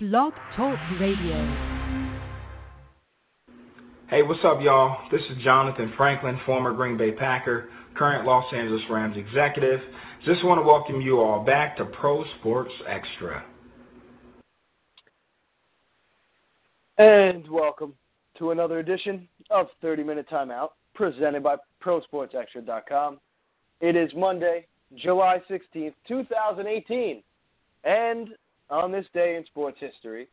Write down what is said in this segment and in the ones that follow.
Blog Talk Radio. Hey, what's up, y'all? This is Johnathan Franklin, former Green Bay Packer, current Los Angeles Rams executive. Just want to welcome you all back to Pro Sports Extra. And welcome to another edition of 30 Minute Timeout, presented by ProSportsExtra.com. It is Monday, July 16th, 2018. And on this day in sports history,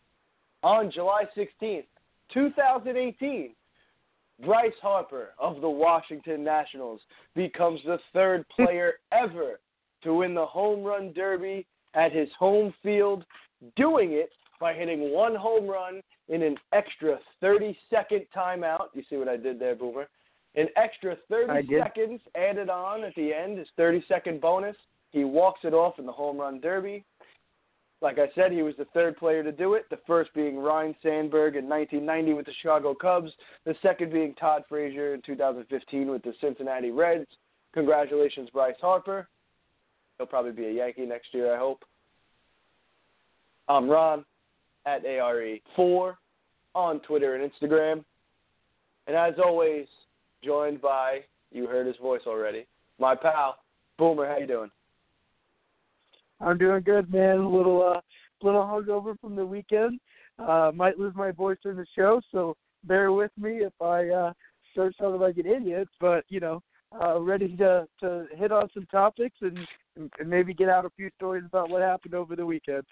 on July 16th, 2018, Bryce Harper of the Washington Nationals becomes the third player ever to win the home run derby at his home field, doing it by hitting one home run in an extra 30 second timeout. You see what I did there, Boomer? An extra 30 seconds added on at the end, his 30 second bonus. He walks it off in the home run derby. Like I said, he was the third player to do it, the first being Ryne Sandberg in 1990 with the Chicago Cubs, the second being Todd Frazier in 2015 with the Cincinnati Reds. Congratulations, Bryce Harper. He'll probably be a Yankee next year, I hope. I'm Ron at ARE4 on Twitter and Instagram. And as always, joined by, you heard his voice already, my pal, Boomer. How you doing? I'm doing good, man. A little uh little hungover from the weekend. Uh might lose my voice in the show, so bear with me if I uh start sounding like an idiot, but you know, uh ready to to hit on some topics and, and maybe get out a few stories about what happened over the weekend.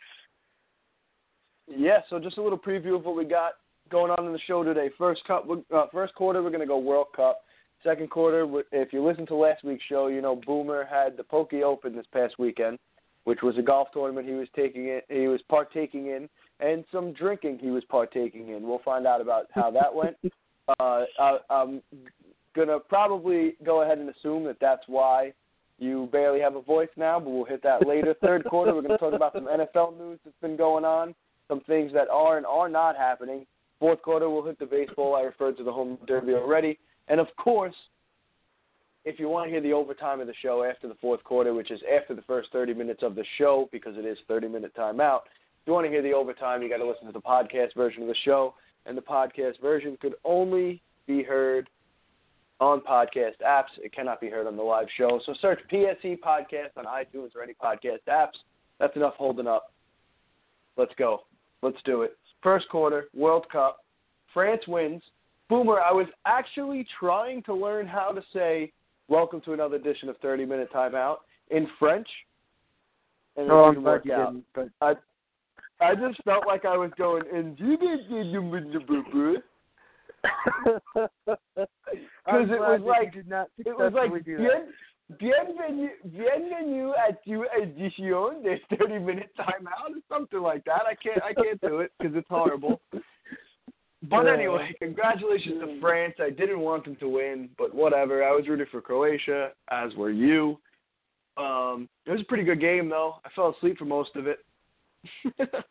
Yeah, so just a little preview of what we got going on in the show today. First cup, uh, first quarter, we're going to go World Cup. Second quarter, if you listen to last week's show, you know Boomer had the Poky Open this past weekend which was a golf tournament he was taking it he was partaking in and some drinking he was partaking in. We'll find out about how that went. uh, I, I'm gonna probably go ahead and assume that that's why you barely have a voice now, but we'll hit that later. Third quarter, we're gonna talk about some NFL news that's been going on, some things that are and are not happening. Fourth quarter, we'll hit the baseball. I referred to the home derby already, and of course, if you want to hear the overtime of the show after the fourth quarter, which is after the first 30 minutes of the show because it is 30 minute timeout, if you want to hear the overtime, you got to listen to the podcast version of the show, and the podcast version could only be heard on podcast apps. It cannot be heard on the live show. So search PSE Podcast on iTunes or any podcast apps. That's enough holding up. Let's go. Let's do it. First quarter, World Cup. France wins. Boomer, I was actually trying to learn how to say welcome to another edition of 30 Minute Timeout in French. And oh, it didn't work out. But I, I just felt like I was going in. Because it was like did it was like bien, bienvenue, bienvenue à tu édition de 30 minute timeout or something like that. I can't I can't do it because it's horrible. But anyway, congratulations to France. I didn't want them to win, but whatever. I was rooting for Croatia, as were you. Um, it was a pretty good game, though. I fell asleep for most of it.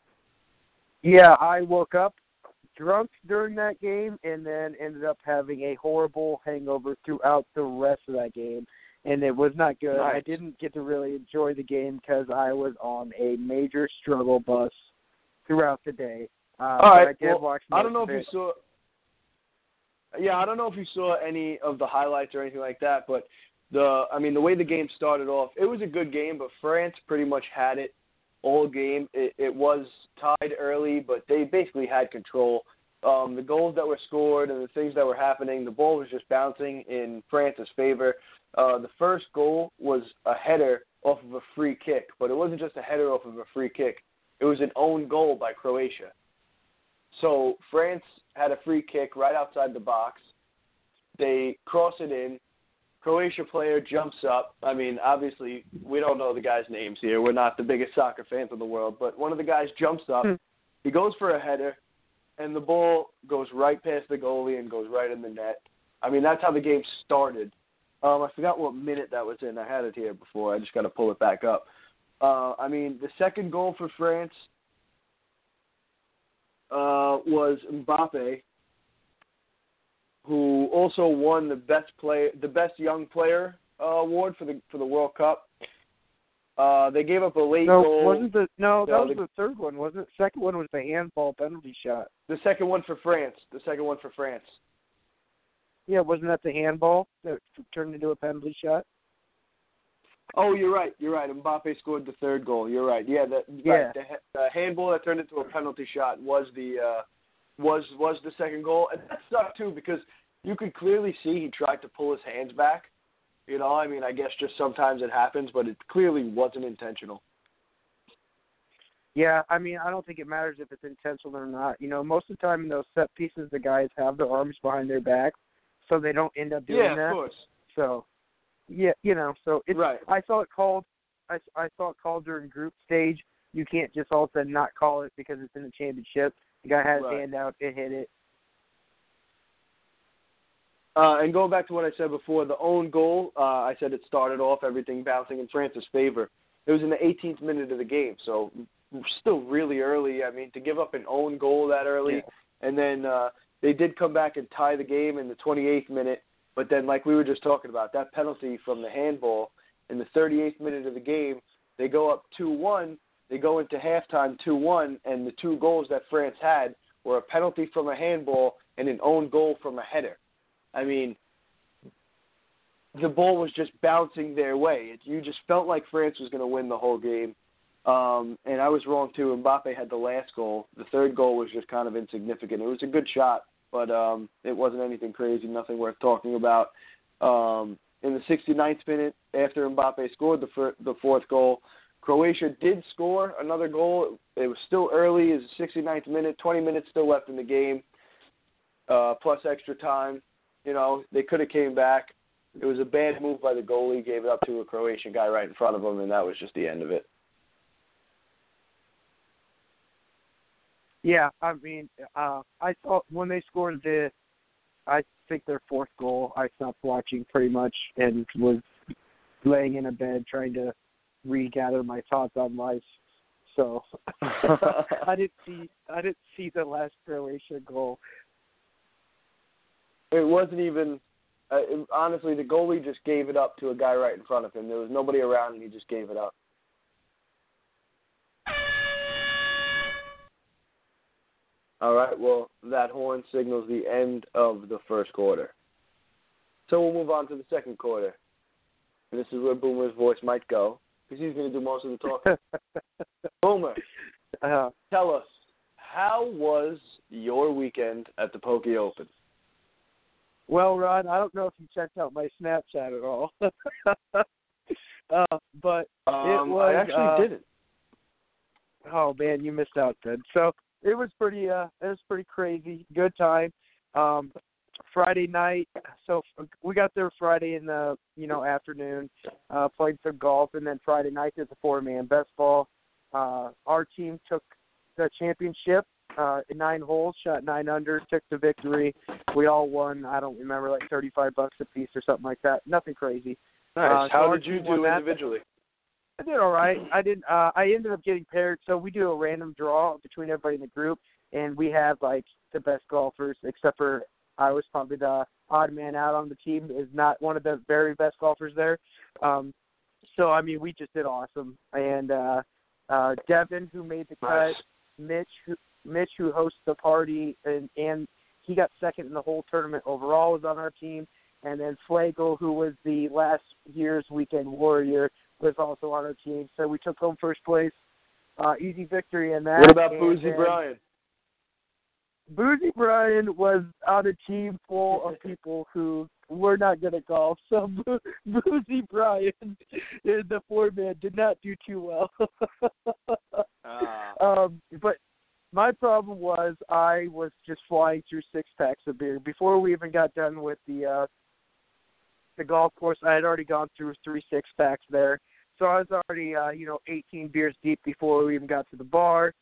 yeah, I woke up drunk during that game and then ended up having a horrible hangover throughout the rest of that game. And it was not good. Nice. I didn't get to really enjoy the game because I was on a major struggle bus throughout the day. Uh, All right. I did well, watch. I don't know if you saw. Yeah, I don't know if you saw any of the highlights or anything like that, but the I mean the way the game started off, it was a good game, but France pretty much had it all game. It, it was tied early, but they basically had control. Um, the goals that were scored and the things that were happening, the ball was just bouncing in France's favor. Uh, the first goal was a header off of a free kick, but it wasn't just a header off of a free kick. It was an own goal by Croatia. So France had a free kick right outside the box. They cross it in. Croatia player jumps up. I mean, obviously, we don't know the guys' names here. We're not the biggest soccer fans in the world, but one of the guys jumps up. Hmm. He goes for a header, and the ball goes right past the goalie and goes right in the net. I mean, that's how the game started. Um, I forgot what minute that was in. I had it here before. I just got to pull it back up. Uh, I mean, the second goal for France uh, was Mbappe, who also won the best play, the best young player uh, award for the for the World Cup. Uh, they gave up a late No, goal. wasn't the no, that was the- the third one, wasn't it? Second one was the handball penalty shot. the second one for France. The second one for France. Yeah, wasn't that the handball that turned into a penalty shot? Oh, you're right. You're right. Mbappe scored the third goal. You're right. Yeah, the, Yeah. Right, the, the handball that turned into a penalty shot was the uh, was was the second goal, and that sucked too because you could clearly see he tried to pull his hands back. You know, I mean, I guess just sometimes it happens, but it clearly wasn't intentional. Yeah, I mean, I don't think it matters if it's intentional or not. You know, most of the time in those set pieces, the guys have their arms behind their back, so they don't end up doing yeah, that. of course. So, yeah, you know, so it's. Right. I saw it called. I I saw it called during group stage. You can't just all of a sudden not call it because it's in the championship. The guy had his Right. hand out, it hit it. Uh, and going back to what I said before, the own goal, uh, I said it started off everything bouncing in France's favor. It was in the 18th minute of the game, so still really early. I mean, to give up an own goal that early, Yeah. and then uh, they did come back and tie the game in the 28th minute. But then, like we were just talking about, that penalty from the handball in the 38th minute of the game, they go up 2-1. They go into halftime 2-1, and the two goals that France had were a penalty from a handball and an own goal from a header. I mean, the ball was just bouncing their way. It, you just felt like France was going to win the whole game. Um, and I was wrong too. Mbappe had the last goal. The third goal was just kind of insignificant. It was a good shot, but um, it wasn't anything crazy, nothing worth talking about. Um, in the 69th minute, after Mbappe scored the fir- the fourth goal, Croatia did score another goal. It was still early. It's the 69th minute, 20 minutes still left in the game, uh, plus extra time. You know, they could have came back. It was a bad move by the goalie. Gave it up to a Croatian guy right in front of him, and that was just the end of it. Yeah, I mean, uh, I thought when they scored the, I think their fourth goal, I stopped watching pretty much and was laying in a bed trying to regather my thoughts on life. So I didn't see I didn't see the last Croatia goal. It wasn't even. Uh, it, honestly, the goalie just gave it up to a guy right in front of him. There was nobody around, and he just gave it up. All right. Well, that horn signals the end of the first quarter. So we'll move on to the second quarter. And this is where Boomer's voice might go because he's going to do most of the talking. Boomer, uh, tell us how was your weekend at the Poky Open? well, Ron, I don't know if you checked out my Snapchat at all, uh, but Um, was, I actually uh, didn't. Oh man, you missed out then. So it was pretty uh it was pretty crazy. Good time. Um Friday night so we got there Friday in the you know afternoon, uh played some golf and then Friday night there's a four man best ball. Uh our team took the championship uh in nine holes, shot nine under, took the victory. We all won, I don't remember, like thirty five bucks a piece or something like that. Nothing crazy. Nice. uh, How did you do that. I did all right. I didn't. Uh, I ended up getting paired. So we do a random draw between everybody in the group, and we have like the best golfers, except for I was probably the odd man out on the team. Is not one of the very best golfers there. Um, so I mean, we just did awesome. And uh, uh, Devin, who made the cut. Mitch, who Mitch, who hosts the party, and and he got second in the whole tournament overall, was on our team. And then Flagel, who was the last year's weekend warrior, was also on our team. So we took home first place. Uh, easy victory in that. What about And Boozy Brian? Boozy Brian was on a team full of people who were not good at golf. So Bo- Boozy Brian, the four man, did not do too well. Ah. um, but my problem was I was just flying through six packs of beer before we even got done with the uh, the golf course. I had already gone through three six packs there, so I was already uh, you know 18 beers deep before we even got to the bar.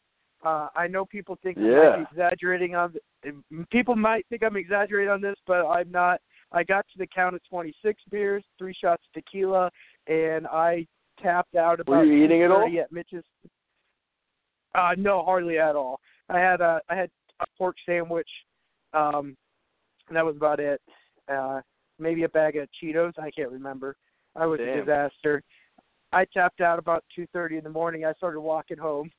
Uh, I know people think I'm exaggerating on. th- People might think I'm exaggerating on this, but I'm not. I got to the count of 26 beers, three shots of tequila, and I tapped out about. Were you eating it all? 2:30 At Mitch's. Uh, no, hardly at all. I had a I had a pork sandwich. Um, and that was about it. Uh, maybe a bag of Cheetos. I can't remember. I was a disaster. I tapped out about two thirty in the morning. I started walking home.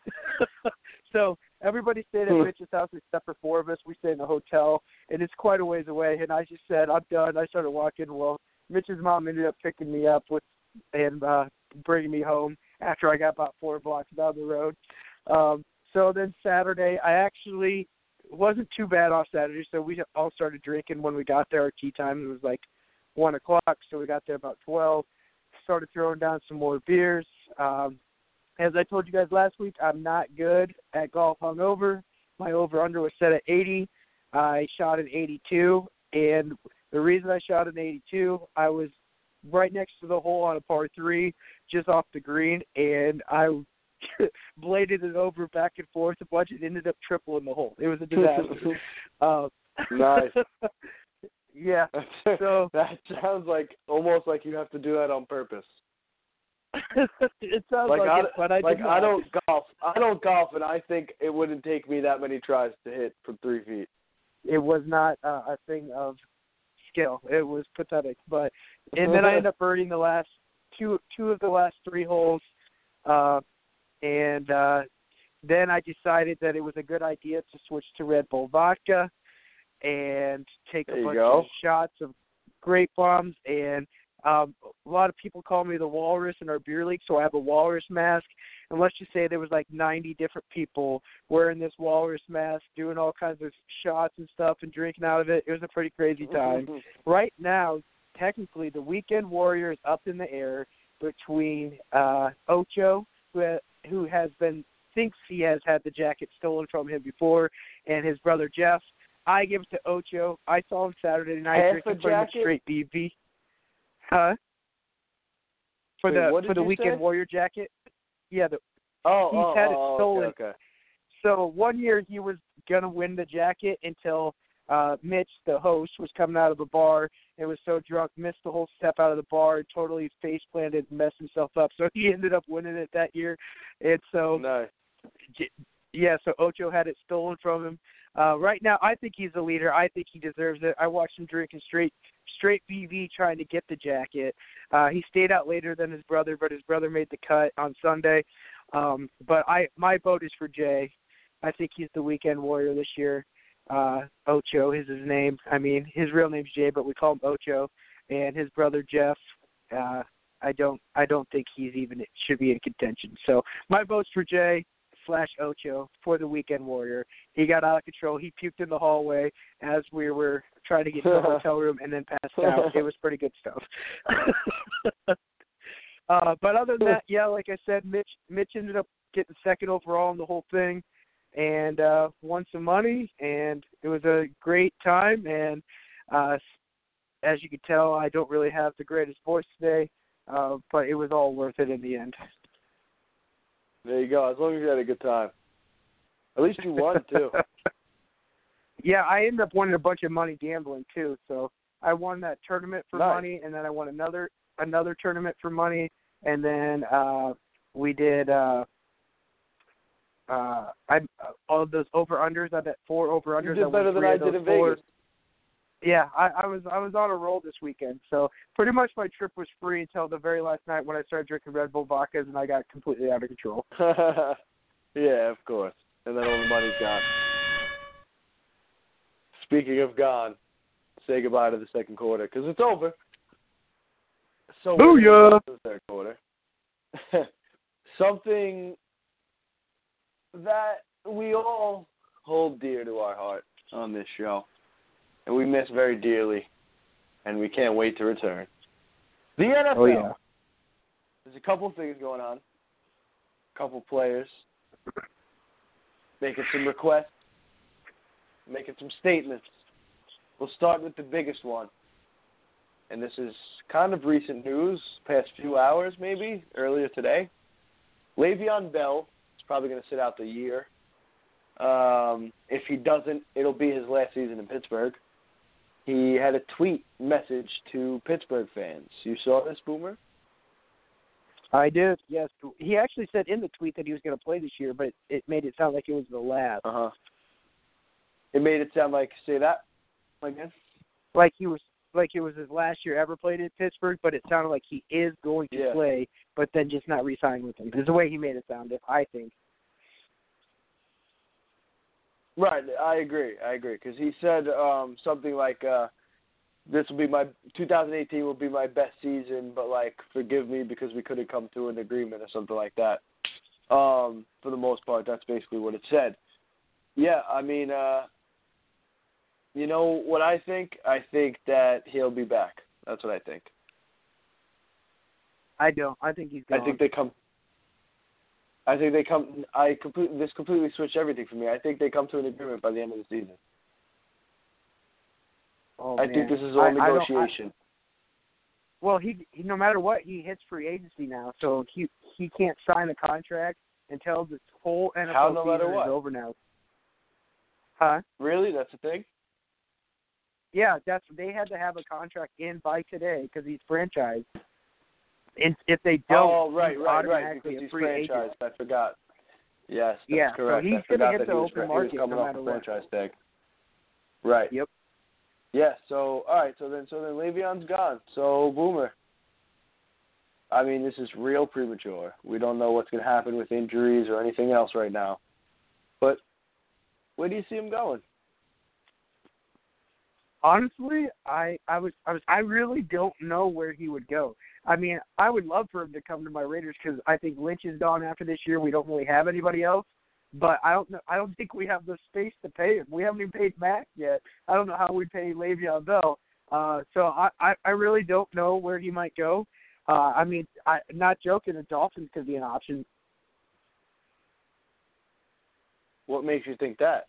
so everybody stayed at Hmm. Mitch's house except for four of us. We stayed in a hotel, and it's quite a ways away. And I just said, "I'm done." I started walking. Well, Mitch's mom ended up picking me up with and uh bringing me home after I got about four blocks down the road. Um, so then Saturday, I actually wasn't too bad off Saturday. So we all started drinking when we got there. Our tea time was like one o'clock, so we got there about twelve. Started throwing down some more beers. Um, as I told you guys last week, I'm not good at golf hungover. My over under was set at 80. I shot an 82, and the reason I shot an 82, I was right next to the hole on a par three, just off the green, and I bladed it over back and forth a bunch. It ended up tripling the hole. It was a disaster. uh, Nice. yeah. So- that sounds like almost like you have to do that on purpose. it sounds Like, like, I, it, but I like did I don't golf. I don't golf, and I think it wouldn't take me that many tries to hit from three feet. it was not uh, a thing of skill. It was pathetic. But and then I ended up birding the last two two of the last three holes, uh, and uh, then I decided that it was a good idea to switch to Red Bull vodka and take There a bunch of shots of grape bombs. And um a lot of people call me the walrus in our beer league so i have a walrus mask. And let's just say there was like 90 different people wearing this walrus mask doing all kinds of shots and stuff and drinking out of it. It was a pretty crazy time. Right now technically the weekend warrior is up in the air between uh ocho who ha- who has been thinks he has had the jacket stolen from him before and his brother jeff i give it to ocho i saw him saturday night Half drinking the jacket? straight bb huh for Wait, the for the weekend say? warrior jacket yeah the oh, He's oh, had it oh, stolen. Okay, okay. so one year he was gonna win the jacket until uh Mitch, the host, was coming out of the bar and was so drunk, missed the whole step out of the bar, totally face planted, and messed himself up. So he ended up winning it that year. And so Nice. J- yeah, so Ocho had it stolen from him. Uh right now I think he's the leader. I think he deserves it. I watched him drinking straight straight BV trying to get the jacket. Uh he stayed out later than his brother, but his brother made the cut on Sunday. Um but I my vote is for Jay. I think he's the weekend warrior this year. Uh Ocho is his name. I mean, his real name's Jay, but we call him Ocho. And his brother Jeff, uh I don't I don't think he's even should be in contention. So my vote's for Jay slash Ocho for the weekend warrior. He got out of control. He puked in the hallway as we were trying to get to the hotel room and then passed out. It was pretty good stuff. uh, but other than that, yeah, like I said, Mitch Mitch ended up getting second overall in the whole thing and uh won some money and it was a great time and uh as you can tell I don't really have the greatest voice today, uh, but it was all worth it in the end. There you go. As long as you had a good time. At least you won too. yeah, I ended up winning a bunch of money gambling too. So I won that tournament for Nice. money, and then I won another another tournament for money, and then uh we did uh uh I all of those over unders. I bet four over unders. You did better than I did in. Vegas. Yeah, I, I was I was on a roll this weekend. So pretty much my trip was free until the very last night when I started drinking Red Bull vodkas and I got completely out of control. yeah, of course. And then all the money's gone. Speaking of gone, say goodbye to the second quarter because it's over. So Booyah! gonna go to the third quarter. Something that we all hold dear to our heart on this show, and we miss very dearly, and we can't wait to return. The NFL. Oh yeah. There's a couple things going on. A couple players making some requests, making some statements. We'll start with the biggest one. And this is kind of recent news, past few hours maybe, earlier today. Le'Veon Bell is probably going to sit out the year. Um, if he doesn't, it'll be his last season in Pittsburgh. He had a tweet message to Pittsburgh fans. You saw this, Boomer? I did. Yes, he actually said in the tweet that he was going to play this year, but it made it sound like it was the last. Uh huh. It made it sound like say that again. Like he was like it was his last year ever played at Pittsburgh, but it sounded like he is going to Yeah. play, but then just not re-sign with him. Is the way he made it sound. If I think. Right, I agree. I agree because he said um something like uh this will be my 2018 will be my best season, but like forgive me because we couldn't come to an agreement or something like that. Um for the most part, that's basically what it said. Yeah, I mean uh you know what I think? I think that he'll be back. That's what I think. I don't. I think he's gone. I think they come. I think they come. I completely. This completely switched everything for me. I think they come to an agreement by the end of the season. oh, I man. think this is all I- I I- negotiation. well, he, he no matter what, he hits free agency now, so he he can't sign a contract until this whole NFL How no season is over now. Huh? really, that's the thing. Yeah, that's they had to have a contract in by today because he's franchised. And if they don't, oh, right, right, right. Because he's free agent. I forgot. Yes, that's Yeah, so correct. he's gonna forgot hit the open was market coming no off the franchise tag. Right. Yep. Yeah. So all right. So then, so then Le'Veon's gone. So Boomer. I mean, this is real premature. We don't know what's going to happen with injuries or anything else right now. But where do you see him going? Honestly, I I was I was I really don't know where he would go. I mean, I would love for him to come to my Raiders because I think Lynch is gone after this year. We don't really have anybody else, but I don't know. I don't think we have the space to pay him. We haven't even paid Mac yet. I don't know how we pay Le'Veon Bell. Uh, so I, I I really don't know where he might go. Uh, I mean, I not joking. The Dolphins could be an option. What makes you think that?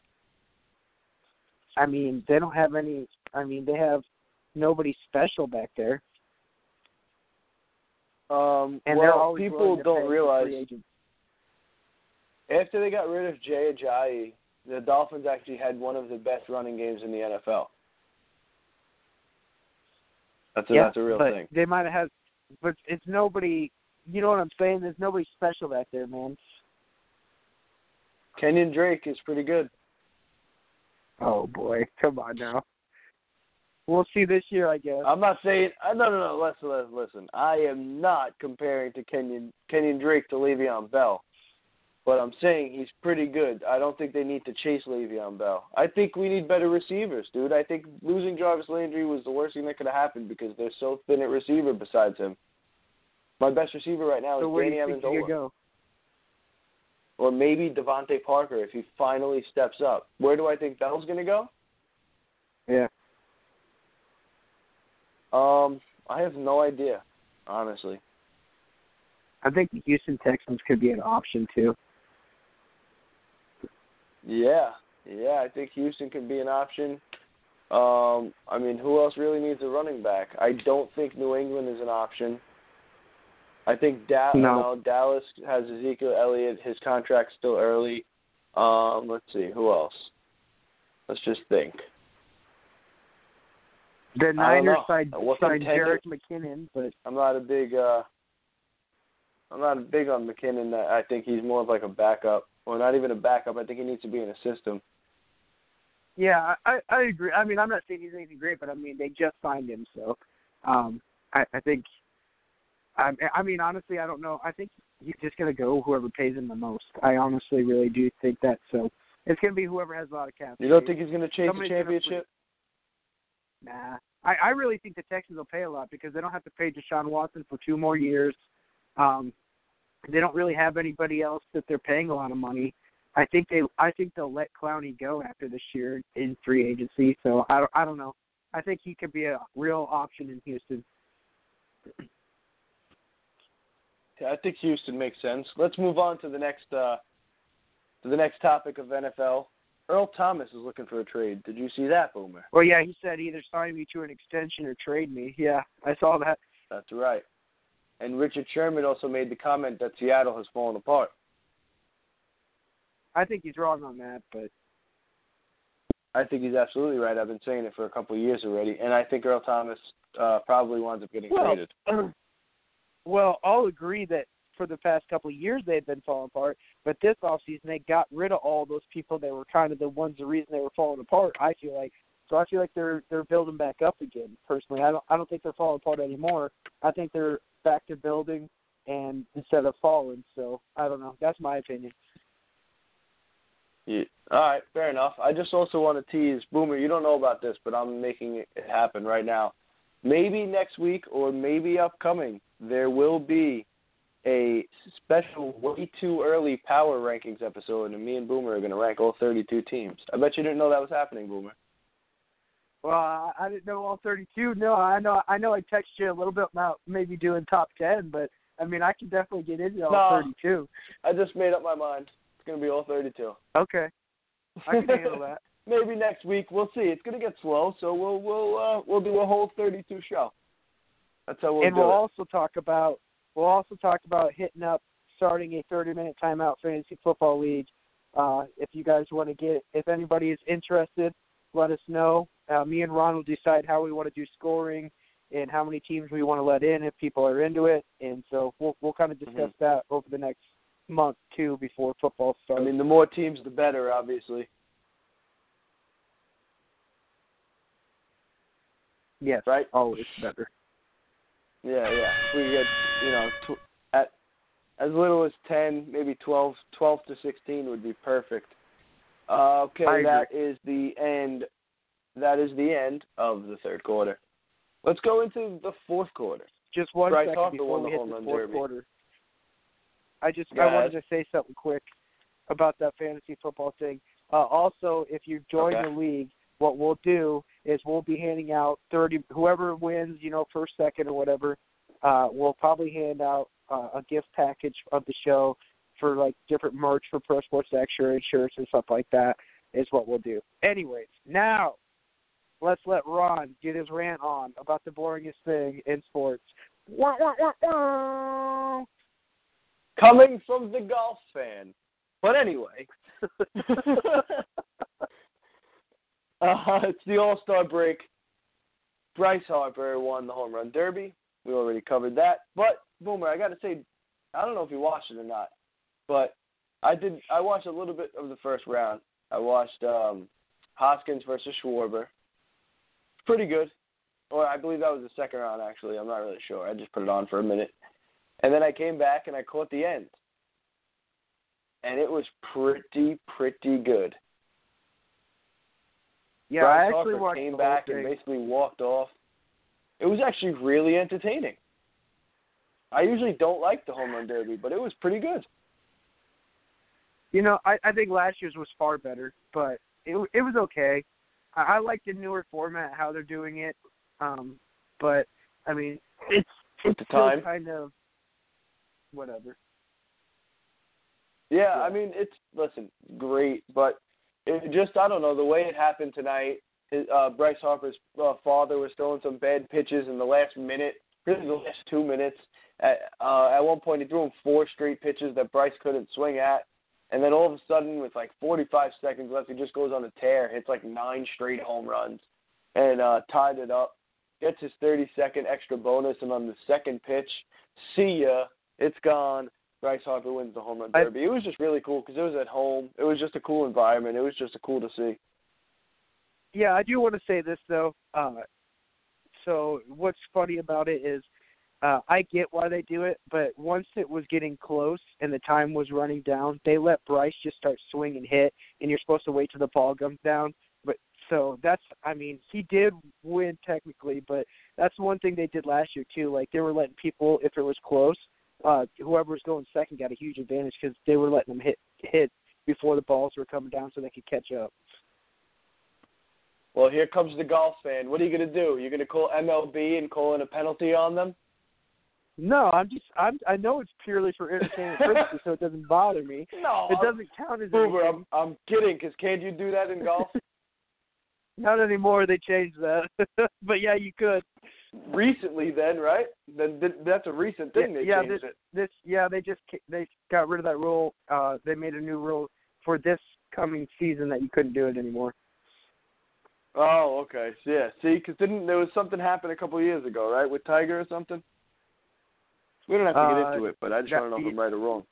I mean, they don't have any. I mean, they have nobody special back there, Um, and well, people don't realize after they got rid of Jay Ajayi, the Dolphins actually had one of the best running games in the NFL. That's a, yeah, that's a real thing. They might have had, but it's nobody. You know what I'm saying? There's nobody special back there, man. Kenyan Drake is pretty good. Oh boy, come on now. We'll see this year, I guess. I'm not saying uh, no, no, no. Listen, listen, listen. I am not comparing to Kenyan Kenyan Drake to Le'Veon Bell, but I'm saying he's pretty good. I don't think they need to chase Le'Veon Bell. I think we need better receivers, dude. I think losing Jarvis Landry was the worst thing that could have happened because they're so thin at receiver besides him. My best receiver right now so is Danny you think you Amendola, or maybe DeVante Parker if he finally steps up. Where do I think Bell's going to go? Yeah. Um, I have no idea, honestly. I think the Houston Texans could be an option too. Yeah, yeah, I think Houston could be an option. Um, I mean, who else really needs a running back? I don't think New England is an option. I think da- No. no, Dallas has Ezekiel Elliott. His contract's still early. Um, let's see, who else? Let's just think. The Niners know. signed, What signed Jerick McKinnon, but I'm not a big. uh I'm not big on McKinnon. I think he's more of like a backup, or not even a backup. I think he needs to be in a system. yeah, I I agree. I mean, I'm not saying he's anything great, but I mean they just signed him, so um, I I think. I I mean, honestly, I don't know. I think he's just gonna go whoever pays him the most. I honestly really do think that. So it's gonna be whoever has a lot of cap. You don't think he's going to chase Somebody's gonna championship? Nah. I, I really think the Texans will pay a lot because they don't have to pay Deshaun Watson for two more years. Um they don't really have anybody else that they're paying a lot of money. I think they I think they'll let Clowney go after this year in free agency. So I don't I don't know. I think he could be a real option in Houston. I think Houston makes sense. Let's move on to the next uh, to the next topic of NFL. Earl Thomas is looking for a trade. Did you see that, Boomer? Well, yeah, he said either sign me to an extension or trade me. Yeah, I saw that. That's right. And Richard Sherman also made the comment that Seattle has fallen apart. I think he's wrong on that, but I think he's absolutely right. I've been saying it for a couple of years already, and I think Earl Thomas uh, probably winds up getting Well, traded. well, I'll agree that for the past couple of years they've been falling apart, but this offseason they got rid of all those people that were kind of the ones the reason they were falling apart. I feel like So I feel like they're they're building back up again. Personally, I don't I don't think they're falling apart anymore. I think they're back to building and instead of falling. So I don't know. That's my opinion. Yeah. All right, fair enough. I just also want to tease Boomer. You don't know about this, but I'm making it happen right now. Maybe next week or maybe upcoming, there will be a special way too early power rankings episode, and me and Boomer are going to rank all 32 teams. I bet you didn't know that was happening, Boomer. Well, I, didn't know all 32. No, I know I know I texted you a little bit about maybe doing top 10, but I mean I can definitely get into all No. 32. I just made up my mind. It's going to be all 32. Okay, I can handle that. Maybe next week. We'll see. It's going to get slow, so we'll we'll uh, we'll do a whole 32 show. That's how we'll and do we'll it. also talk about we'll also talk about hitting up starting a 30 minute timeout fantasy football league. Uh, if you guys want to get, if anybody is interested, let us know. Uh, me and Ron will decide how we want to do scoring and how many teams we want to let in if people are into it. And so we'll we'll kind of discuss Mhm. that over the next month too before football starts. I mean, the more teams, the better, obviously. yes, Right? always better. Yeah, yeah. We get, you know, tw- at as little as 10, maybe 12, 12 to 16 would be perfect. Uh, okay, that is the end. That is the end of the third quarter. Let's go into the fourth quarter. Just one Bryce second before we hit the fourth derby. quarter. I just Go I wanted to say something quick about that fantasy football thing. Uh, also, if you join Okay. the league, what we'll do is we'll be handing out thirty. Whoever wins, you know, first, second, or whatever, uh, we'll probably hand out uh, a gift package of the show for like different merch for Pro Sports Extra and shirts and stuff like that. Is what we'll do. Anyways, now let's let Ron get his rant on about the boringest thing in sports. Wah, wah, wah, wah. Coming from the golf fan. But anyway, uh, it's the All Star break. Bryce Harper won the home run derby. We already covered that. But Boomer, I got to say, I don't know if you watched it or not, but I did. I watched a little bit of the first round. I watched um, Hoskins versus Schwarber. Pretty good. Or I believe that was the second round. Actually, I'm not really sure. I just put it on for a minute, and then I came back and I caught the end, and it was pretty pretty good. Yeah, Bryce I actually Harper watched came back whole and basically walked off. It was actually really entertaining. I usually don't like the home run derby, but it was pretty good. You know, I, I think last year's was far better, but it it was okay. I, I like the newer format, how they're doing it. Um, but I mean, it's it's the still time. kind of whatever. Yeah, Yeah. I mean it's listen, great, but it just I don't know the way it happened tonight. Uh, Bryce Harper's uh, father was throwing some bad pitches in the last minute, really the last two minutes. At uh, at one point, he threw him four straight pitches that Bryce couldn't swing at, and then all of a sudden, with like 45 seconds left, he just goes on a tear, hits like nine straight home runs, and uh, tied it up. Gets his 30 second extra bonus, and on the second pitch, see ya, it's gone. Bryce Harper wins the home run I- derby. it was just really cool because it was at home. It was just a cool environment. It was just a cool to see. Yeah, I do want to say this though. Uh, so what's funny about it is, uh, I get why they do it, but once it was getting close and the time was running down, they let Bryce just start swing and hit, and you're supposed to wait till the ball comes down. But so that's, I mean, he did win technically, but that's one thing they did last year too. Like they were letting people, if it was close, uh, whoever was going second got a huge advantage because they were letting them hit hit before the balls were coming down so they could catch up. Well, here comes the golf fan. What are you going to do? You're going to call MLB and call in a penalty on them? No, I'm just I'm I know it's purely for entertainment purposes, so it doesn't bother me. No. It doesn't count as Boober. I'm, I'm kidding because can't you do that in golf? Not anymore. They changed that, but yeah, you could. Recently, then, right? Then th- that's a recent thing. Yeah, they yeah, changed it. This yeah, they just they got rid of that rule. Uh, they made a new rule for this coming season that you couldn't do it anymore. Oh, okay. Yeah. See, because didn't there was something happen a couple of years ago, right, with Tiger or something? We don't have to get Uh, into it, but I just want to know if I'm right or wrong.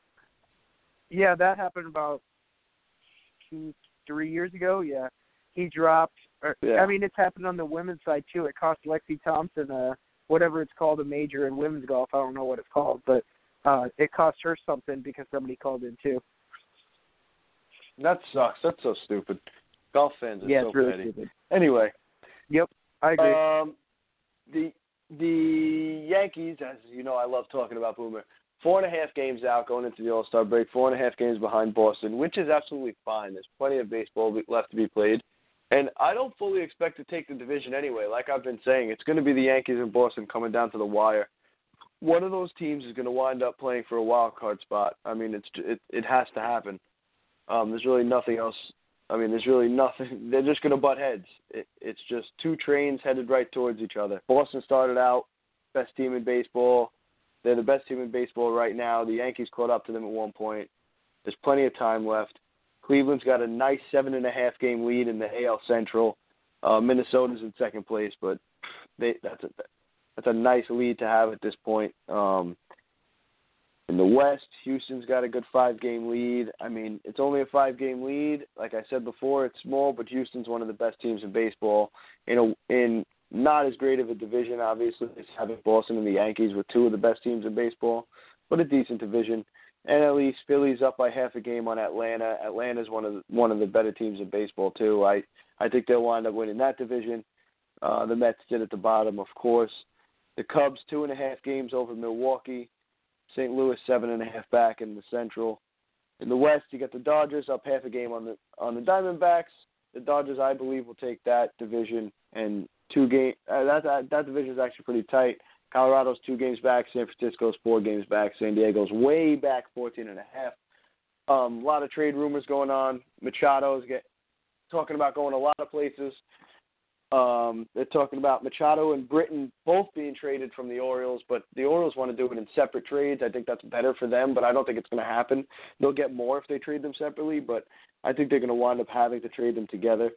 Yeah, that happened about two, three years ago. Yeah, he dropped. Or, Yeah. I mean, it's happened on the women's side too. It cost Lexi Thompson uh whatever it's called a major in women's golf. I don't know what it's called, but uh it cost her something because somebody called in too. That sucks. That's so stupid. Golf fans are yeah, so really petty. stupid. Anyway, Yep, I agree. um, the the Yankees, as you know, I love talking about Boomer. Four and a half games out going into the All Star break. Four and a half games behind Boston, which is absolutely fine. There's plenty of baseball left to be played, and I don't fully expect to take the division anyway. Like I've been saying, it's going to be the Yankees and Boston coming down to the wire. One of those teams is going to wind up playing for a wild card spot. I mean, it's it it has to happen. Um, there's really nothing else. I mean, there's really nothing. They're just going to butt heads. It, it's just two trains headed right towards each other. Boston started out best team in baseball. They're the best team in baseball right now. The Yankees caught up to them at one point. There's plenty of time left. Cleveland's got a nice seven and a half game lead in the AL Central. Uh, Minnesota's in second place, but they, that's a that's a nice lead to have at this point. Um, in the West, Houston's got a good five game lead. I mean, it's only a five game lead. Like I said before, it's small, but Houston's one of the best teams in baseball. In a in not as great of a division, obviously, as having Boston and the Yankees were two of the best teams in baseball, but a decent division. And at least Philly's up by half a game on Atlanta. Atlanta's one of the, one of the better teams in baseball too. I I think they'll wind up winning that division. Uh, the Mets sit at the bottom, of course. The Cubs two and a half games over Milwaukee. St. Louis seven and a half back in the Central. In the West, you got the Dodgers up half a game on the on the Diamondbacks. The Dodgers, I believe, will take that division and two game. Uh, that, that that division is actually pretty tight. Colorado's two games back. San Francisco's four games back. San Diego's way back, fourteen and a half. Um, a lot of trade rumors going on. Machado's get talking about going a lot of places. Um, they're talking about Machado and Britton both being traded from the Orioles, but the Orioles want to do it in separate trades. I think that's better for them, but I don't think it's going to happen. They'll get more if they trade them separately, but I think they're going to wind up having to trade them together.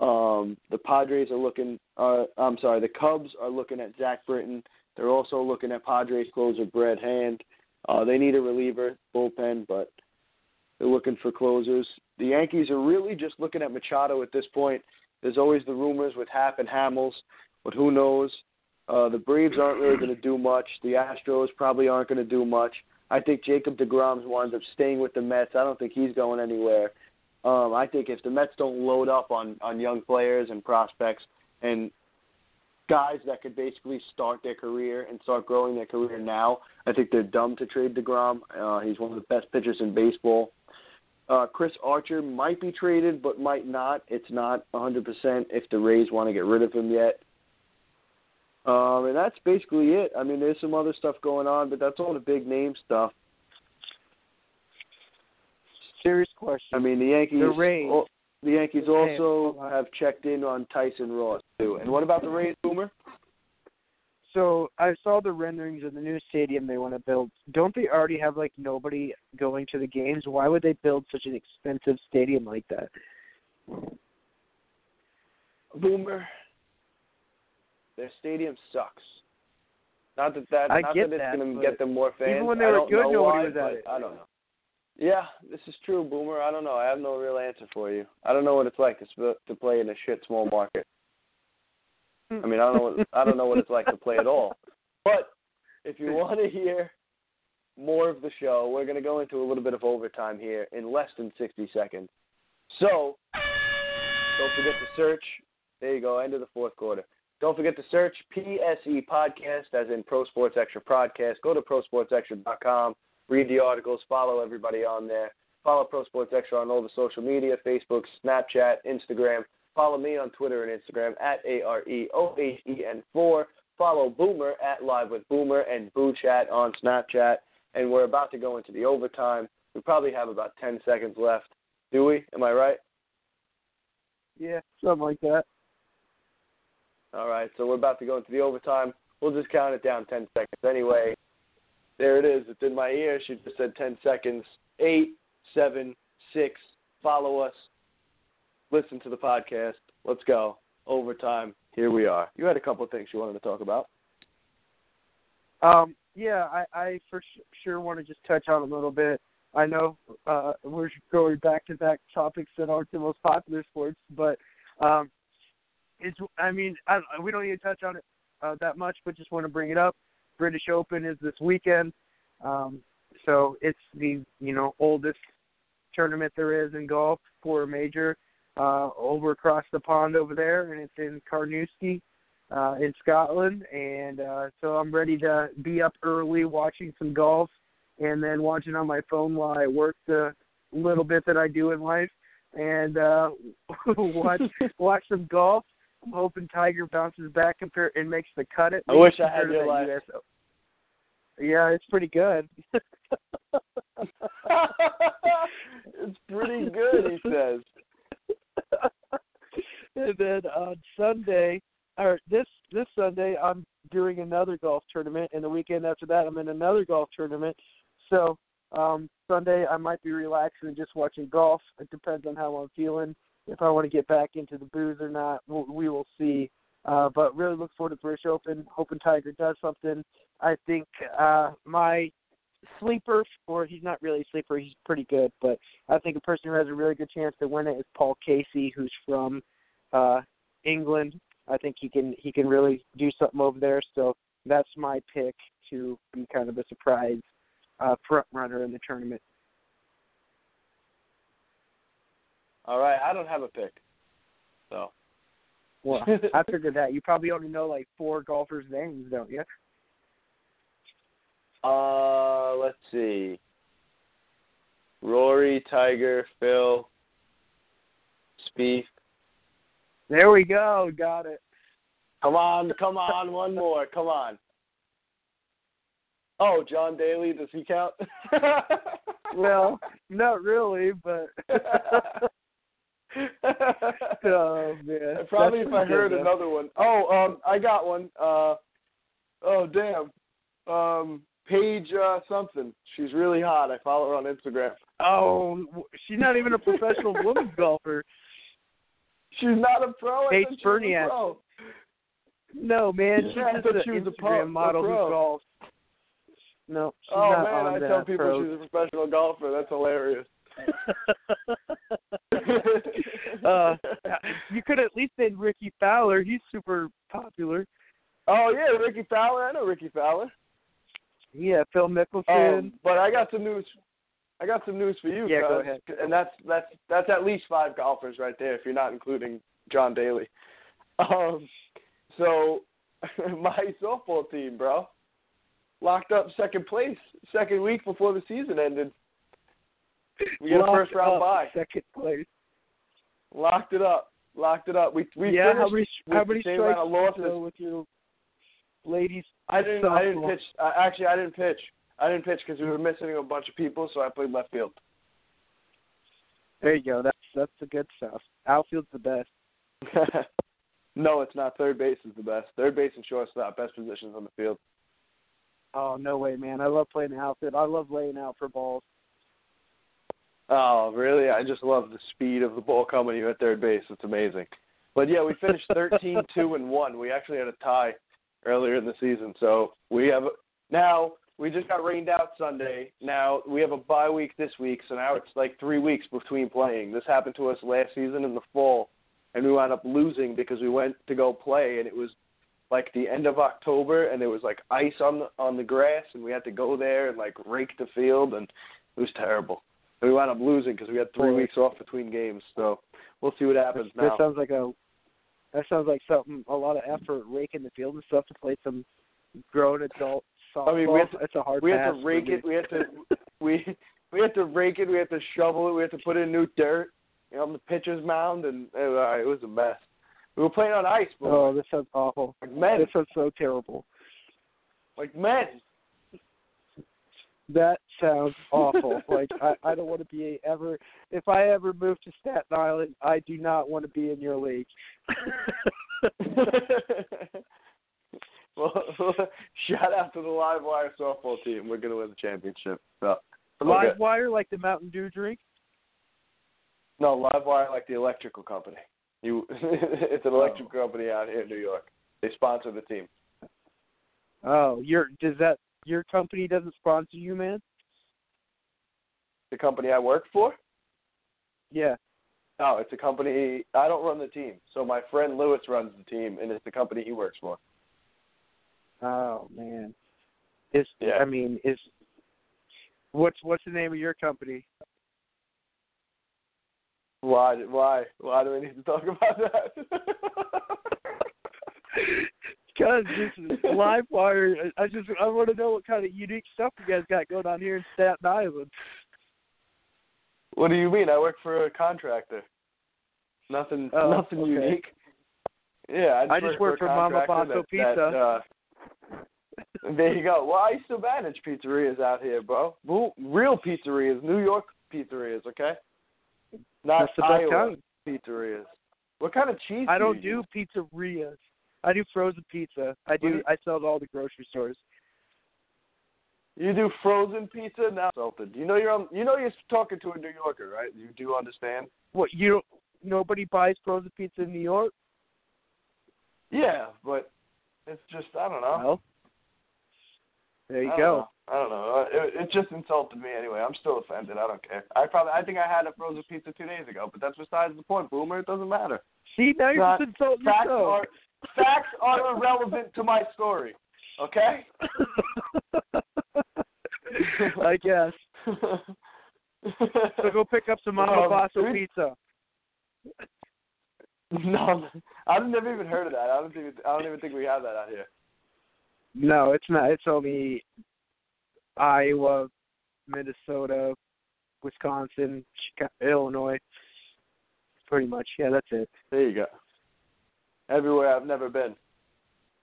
Um, the Padres are looking. Uh, I'm sorry, the Cubs are looking at Zach Britton. They're also looking at Padres closer Brad Hand. Uh, they need a reliever, bullpen, but they're looking for closers. The Yankees are really just looking at Machado at this point. There's always the rumors with Happ and Hamels, but who knows? Uh, the Braves aren't really going to do much. The Astros probably aren't going to do much. I think Jacob DeGrom winds up staying with the Mets. I don't think he's going anywhere. Um, I think if the Mets don't load up on on young players and prospects and guys that could basically start their career and start growing their career now, I think they're dumb to trade DeGrom. Uh, he's one of the best pitchers in baseball. Uh, Chris Archer might be traded, but might not. It's not 100% if the Rays want to get rid of him yet. Um, and that's basically it. I mean, there's some other stuff going on, but that's all the big name stuff. Serious question. I mean, the Yankees. The Rays. oh, the Yankees also have checked in on Tyson Ross too. And what about the Rays, Boomer? So I saw the renderings of the new stadium they want to build. Don't they already have like nobody going to the games? Why would they build such an expensive stadium like that? Boomer. Their stadium sucks. Not that that I not get that it's that, going to get them more fans. even when they were good, nobody why, was at it. I don't know. Yeah, this is true, Boomer. I don't know. I have no real answer for you. I don't know what it's like to sp- to play in a shit small market. I mean, I don't know. What, I don't know what it's like to play at all. But if you want to hear more of the show, we're going to go into a little bit of overtime here in less than 60 seconds. So don't forget to search. There you go. End of the fourth quarter. Don't forget to search PSE Podcast, as in Pro Sports Extra Podcast. Go to prosportsextra.com, read the articles, follow everybody on there. Follow Pro Sports Extra on all the social media Facebook, Snapchat, Instagram. Follow me on Twitter and Instagram at A R E O H E N 4. Follow Boomer at Live with Boomer and Boo Chat on Snapchat. And we're about to go into the overtime. We probably have about 10 seconds left. Do we? Am I right? Yeah, something like that. All right, so we're about to go into the overtime. We'll just count it down 10 seconds. Anyway, there it is. It's in my ear. She just said 10 seconds. Eight, seven, six. Follow us. Listen to the podcast. Let's go. Overtime. Here we are. You had a couple of things you wanted to talk about. Um, yeah, I, I for sure want to just touch on a little bit. I know uh, we're going back to back topics that aren't the most popular sports, but um, it's. I mean, I, we don't need to touch on it uh, that much, but just want to bring it up. British Open is this weekend, um, so it's the you know oldest tournament there is in golf for a major uh, over across the pond over there, and it's in Carnoustie uh, in Scotland. And uh, so I'm ready to be up early watching some golf, and then watching on my phone while I work the little bit that I do in life, and uh, watch watch some golf. I'm hoping Tiger bounces back and makes the cut. At I wish I had your life. US Yeah, it's pretty good. it's pretty good, he says. and then on Sunday, or this this Sunday, I'm doing another golf tournament, and the weekend after that, I'm in another golf tournament. So um Sunday, I might be relaxing and just watching golf. It depends on how I'm feeling. If I want to get back into the booze or not, we'll, we will see. Uh, but really look forward to the British Open. Hoping Tiger does something. I think uh, my sleeper, or he's not really a sleeper, he's pretty good, but I think a person who has a really good chance to win it is Paul Casey, who's from uh England. I think he can he can really do something over there. So that's my pick to be kind of a surprise uh front runner in the tournament. All right, I don't have a pick. So Well, I figured that. You probably only know like four golfers' names, don't you? Uh, let's see. Rory, Tiger, Phil, Spieth. There we go. Got it. Come on, come on, one more. Come on. Oh, John Daly, does he count? Well, not really, but oh man. Probably That's if I heard another one. Oh, um, I got one. Uh, oh damn. Um, Paige uh, something. She's really hot. I follow her on Instagram. Oh, she's not even a professional women's golfer. She's not a pro. Paige thought she was a Berniak. No, man, she's Yeah, just an she was a Instagram pro- a model who golfs. No, she's Oh not man, on I tell people pro. she's a professional golfer. That's hilarious. uh, you could at least say Rickie Fowler. He's super popular. oh yeah, Rickie Fowler. I know Rickie Fowler. Yeah, Phil Mickelson. Um, but I got some news. I got some news for you. Yeah, go ahead. And that's that's that's at least five golfers right there, if you're not including John Daly. Um, so my softball team, bro, locked up second place, second week before the season ended. We got a first round bye. Second place. Locked it up. Locked it up. We we yeah, how finished many with how the many same strikes amount of you losses. with your ladies? I didn't. I didn't pitch. Uh, actually, I didn't pitch. I didn't pitch because we were missing a bunch of people, so I played left field. There you go. That's that's the good stuff. Outfield's the best. no, it's not. Third base is the best. Third base and shortstop, best positions on the field. Oh no way, man! I love playing the outfield. I love laying out for balls. Oh, really? I just love the speed of the ball coming to you at third base. It's amazing. But yeah, we finished thirteen two and one. We actually had a tie earlier in the season, so we have now. We just got rained out Sunday. Now we have a bye week this week, so now it's like three weeks between playing. This happened to us last season in the fall, and we wound up losing because we went to go play, and it was like the end of October, and there was like ice on the on the grass, and we had to go there and like rake the field, and it was terrible. And we wound up losing because we had three weeks off between games. So we'll see what happens That now. sounds like a that sounds like something a lot of effort raking the field and stuff to play some grown adult softball. I mean, we had to- That's a hard we pass to rake it. We had to we we had to rake it. We had to shovel it. We had to put in new dirt you know, on the pitcher's mound, and it, uh, it was a mess. We were playing on ice, but Oh, this sounds awful. like men, This sounds so terrible. like men. That sounds awful. like I, I don't want to be ever. If I ever move to Staten Island, I do not want to be in your league. well, shout out to the Live Wire softball team. We're gonna win the championship. So, Live okay. wire like the Mountain Dew drink. No, Live Wire like the electrical company. You, it's an electric oh. company out here in New York. They sponsor the team. Oh, your does that your company doesn't sponsor you, man? The company I work for? Yeah. No, it's a company. I don't run the team. So my friend Lewis runs the team, and it's the company he works for. Oh man. Is Yeah. I mean is what's what's the name of your company? Why? Why? Why do we need to talk about that? Because this is live wire. I just I want to know what kind of unique stuff you guys got going on here in Staten Island. what do you mean? I work for a contractor. Nothing. Oh, nothing okay. unique. Yeah, I just, I just work for, for a Mama contractor Basso that- Pizza. that, uh, there you go. Well, I used to manage pizzerias out here, bro. Real- pizzerias, New York pizzerias, okay? Not That's the best Iowa kind. pizzerias. What kind of cheese? I do don't you do pizzerias. I do frozen pizza. I do. I sell to all the grocery stores. You do frozen pizza now. Insulted. You know you're on, you know you're talking to a New Yorker, right? You do understand? What you don't? Nobody buys frozen pizza in New York. Yeah, but it's just I don't know. Well, there you I go. know. I don't know. Uh, It, it just insulted me anyway. I'm still offended. I don't care. I probably I think I had a frozen pizza two days ago, but that's besides the point, Boomer. It doesn't matter. See, now you're Not- just insulting Facts yourself. are facts are irrelevant to my story. Okay. I guess. So go pick up some Mama Um, pizza. No, I've never even heard of that. I don't even I don't even think we have that out here. No, it's not. It's only Iowa, Minnesota, Wisconsin, Chicago, Illinois. Pretty much. Yeah, that's it. There you go. Everywhere I've never been.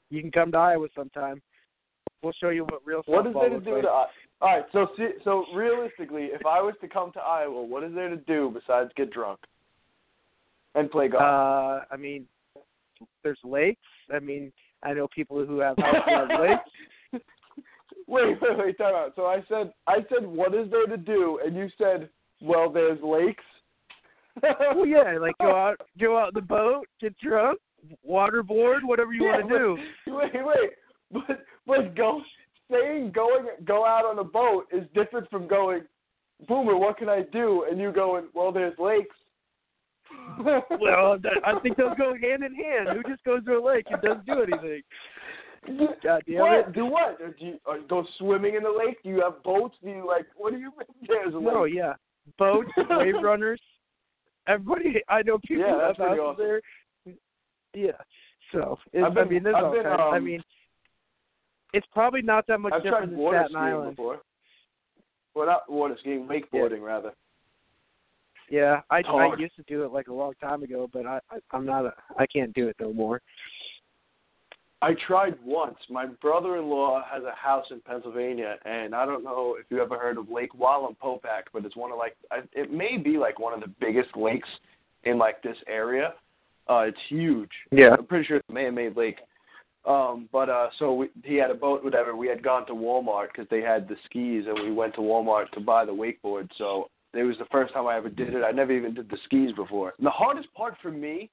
You can come to Iowa sometime. We'll show you what real stuff is. What is there to do like. to All right, so see, so realistically, if I was to come to Iowa, what is there to do besides get drunk and play golf? Uh, I mean, there's lakes. I mean, I know people who have houses on lakes. wait, wait, wait, time out. So I said, I said, what is there to do? And you said, well, there's lakes. Well, yeah, like go out, go out in the boat, get drunk, waterboard, whatever you Yeah, want to do. Wait, wait, but but go saying going go out on a boat is different from going, Boomer, what can I do? And you going, well, there's lakes. Well, that- I think those go hand in hand. Who just goes to a lake and doesn't do anything? God damn what? it. Do what? Do you uh, go swimming in the lake? Do you have boats? Do you like? What do you mean? There's a No, lake. yeah, boats, wave runners. Everybody, I know people Yeah, have houses awesome. there. Yeah, so it's, been- I mean, there's I've all been, kinds. I um, mean, it's probably not that much I've different than water Staten Island. before. Well, not water skiing, wakeboarding rather. Yeah, I I used to do it like a long time ago, but I, I I'm not a I can't do it no more. I tried once. My brother-in-law has a house in Pennsylvania, and I don't know if you ever heard of Lake Wallenpaupack, but it's one of like it may be like one of the biggest lakes in like this area. Uh, it's huge. Yeah. I'm pretty sure it's a man-made lake. Um, but uh, so we, he had a boat, whatever. We had gone to Walmart because they had the skis, and we went to Walmart to buy the wakeboard. So it was the first time I ever did it. I never even did the skis before. And the hardest part for me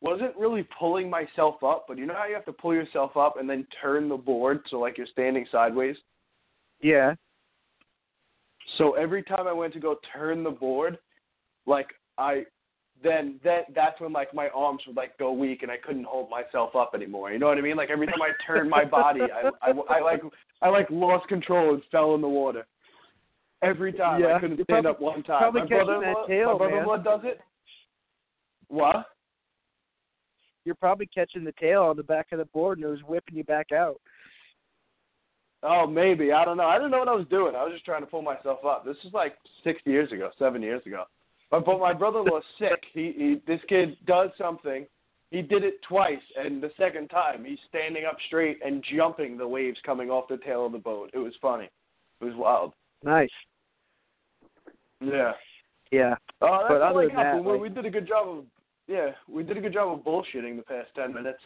wasn't really pulling myself up, but you know how you have to pull yourself up and then turn the board so like you're standing sideways. Yeah. So every time I went to go turn the board, like I then that that's when like my arms would like go weak and I couldn't hold myself up anymore. You know what I mean? Like every time I turned my body, I, I, I like I like lost control and fell in the water. Every time Yeah. I couldn't You're stand probably- up one time. probably my catching that tail, my brother-in-law does it. What? You're probably catching the tail on the back of the board and it was whipping you back out. Oh, maybe. I don't know. I didn't know what I was doing. I was just trying to pull myself up. This is like six years ago, seven years ago. But, but my brother-in-law's sick. He, he, this kid does something. He did it twice, and the second time, he's standing up straight and jumping the waves coming off the tail of the boat. It was funny. It was wild. Nice. Yeah. Yeah. Uh, that's But other than that, like- we did a good job of yeah, we did a good job of bullshitting the past ten minutes.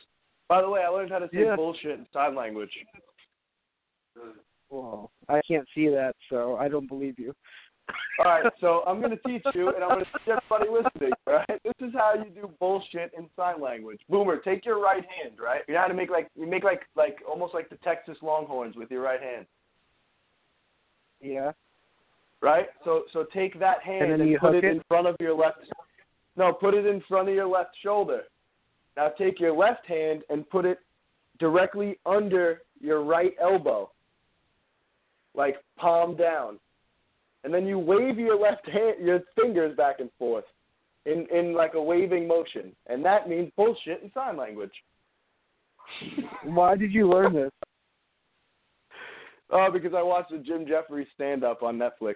By the way, I learned how to say Yeah. bullshit in sign language. Well, I can't see that, so I don't believe you. All right, so I'm going to teach you, and I'm going to teach everybody listening. Right, this is how you do bullshit in sign language. Boomer, take your right hand. Right, you know how to make like you make like like almost like the Texas Longhorns with your right hand. Yeah. right? So so take that hand And and, put it, it? in front of your left. No, put it in front of your left shoulder. Now take your left hand and put it directly under your right elbow, like palm down, and then you wave your left hand, your fingers back and forth, in in like a waving motion, and that means bullshit in sign language. Why did you learn this? Oh, because I watched the Jim Jefferies stand up on Netflix.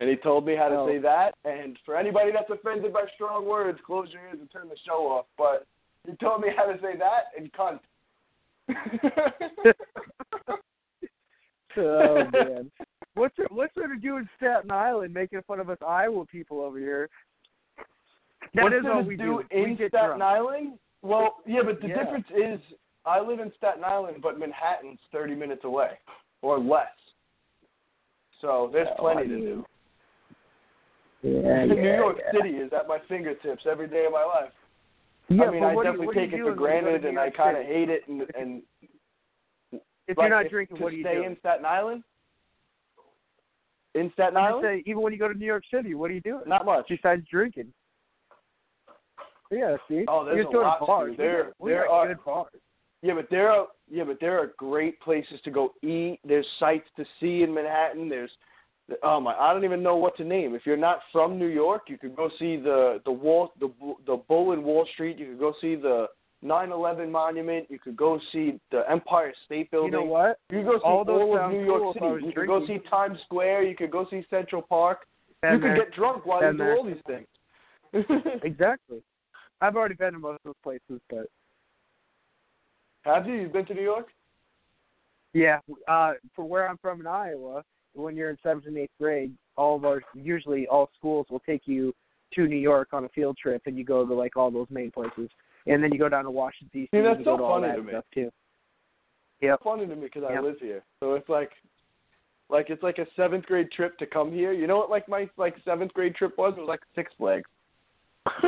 And he told me how to Oh. say that. And for anybody that's offended by strong words, close your ears and turn the show off. But he told me how to say that and cunt. oh man, what's it, what's there to do in Staten Island making fun of us Iowa people over here? That What's is there all to we do We in get Staten drunk. Island? Well, yeah, but the Yeah. difference is I live in Staten Island, but Manhattan's 30 minutes away or less. So there's Well, plenty I to do. Yeah, New yeah, York yeah. City is at my fingertips every day of my life. Yeah, I mean, I do definitely you take it for when you go to granted, and I kind of hate it. And, and If like, you're not if- drinking, to what do you stay do? in Staten Island? In Staten Island? say, even when you go to New York City, what are you doing? Not much. besides drinking. Yeah, see. Oh, there's You're a lot bars. Do. There, we there are good bars. Yeah, but there are yeah, but there are great places to go eat. There's sights to see in Manhattan. There's oh my, I don't even know what to name. If you're not from New York, you could go see the the wall the the bull in Wall Street. You could go see the 9/11 monument. You could go see the Empire State Building. You know what? You could go see All those all of New York cool City. You could go see. Times Square. You could go see Central Park. You could get drunk while you do all these things. Exactly. I've already been to most of those places, but Have you? You've been to New York? yeah, uh, for where I'm from in Iowa, when you're in seventh and eighth grade, all of our usually all schools will take you to New York on a field trip, and you go to like all those main places, and then you go down to Washington D.C. See, that's and you go so to all funny that to me. stuff too. Yep. funny to me because I Yep. live here. So it's like, like it's like a seventh grade trip to come here. You know what? Like my like seventh grade trip was. It was like Six Flags.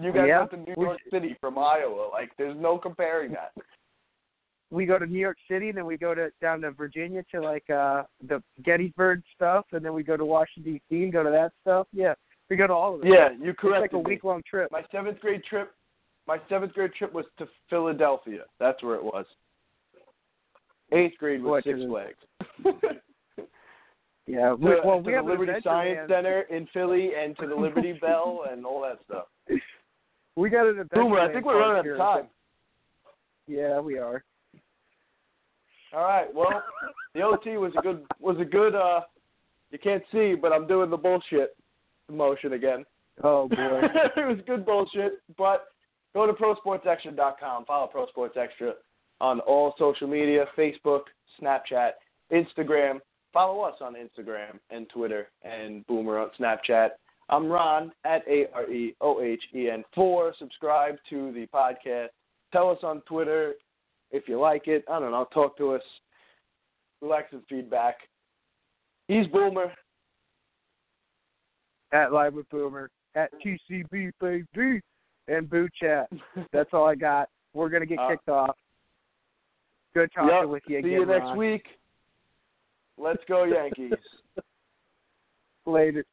you guys Yeah. went to New We- York City from Iowa. Like, there's no comparing that. we go to New York City, and then we go to down to Virginia to like uh the Gettysburg stuff, and then we go to Washington D.C. and go to that stuff. Yeah, we go to all of it. Yeah, you it's corrected like a week long trip. My seventh grade trip. My seventh grade trip was to Philadelphia. That's where it was. Eighth grade was Six to Flags. Yeah, to, we, well, to we the have an Liberty Science van. Center in Philly and to the Liberty Bell and all that stuff. We got an adventure Boomer, I think we're running out of time. Yeah, we are. All right. Well, the OT was a good was a good. uh You can't see, but I'm doing the bullshit motion again. Oh boy. it was good bullshit. But go to prosportsextra.com. Follow Pro Sports Extra on all social media: Facebook, Snapchat, Instagram. Follow us on Instagram and Twitter, and Boomer on Snapchat. I'm Ron at A R E O H E N four. Subscribe to the podcast. Tell us on Twitter if you like it. I don't know. Talk to us. We like some feedback. He's Boomer. At Live with Boomer, at TCB baby, and Boo Chat. That's all I got. We're gonna get Uh, kicked off. Good talking Yep. with you See again. you next Ron. week. Let's go Yankees. Later.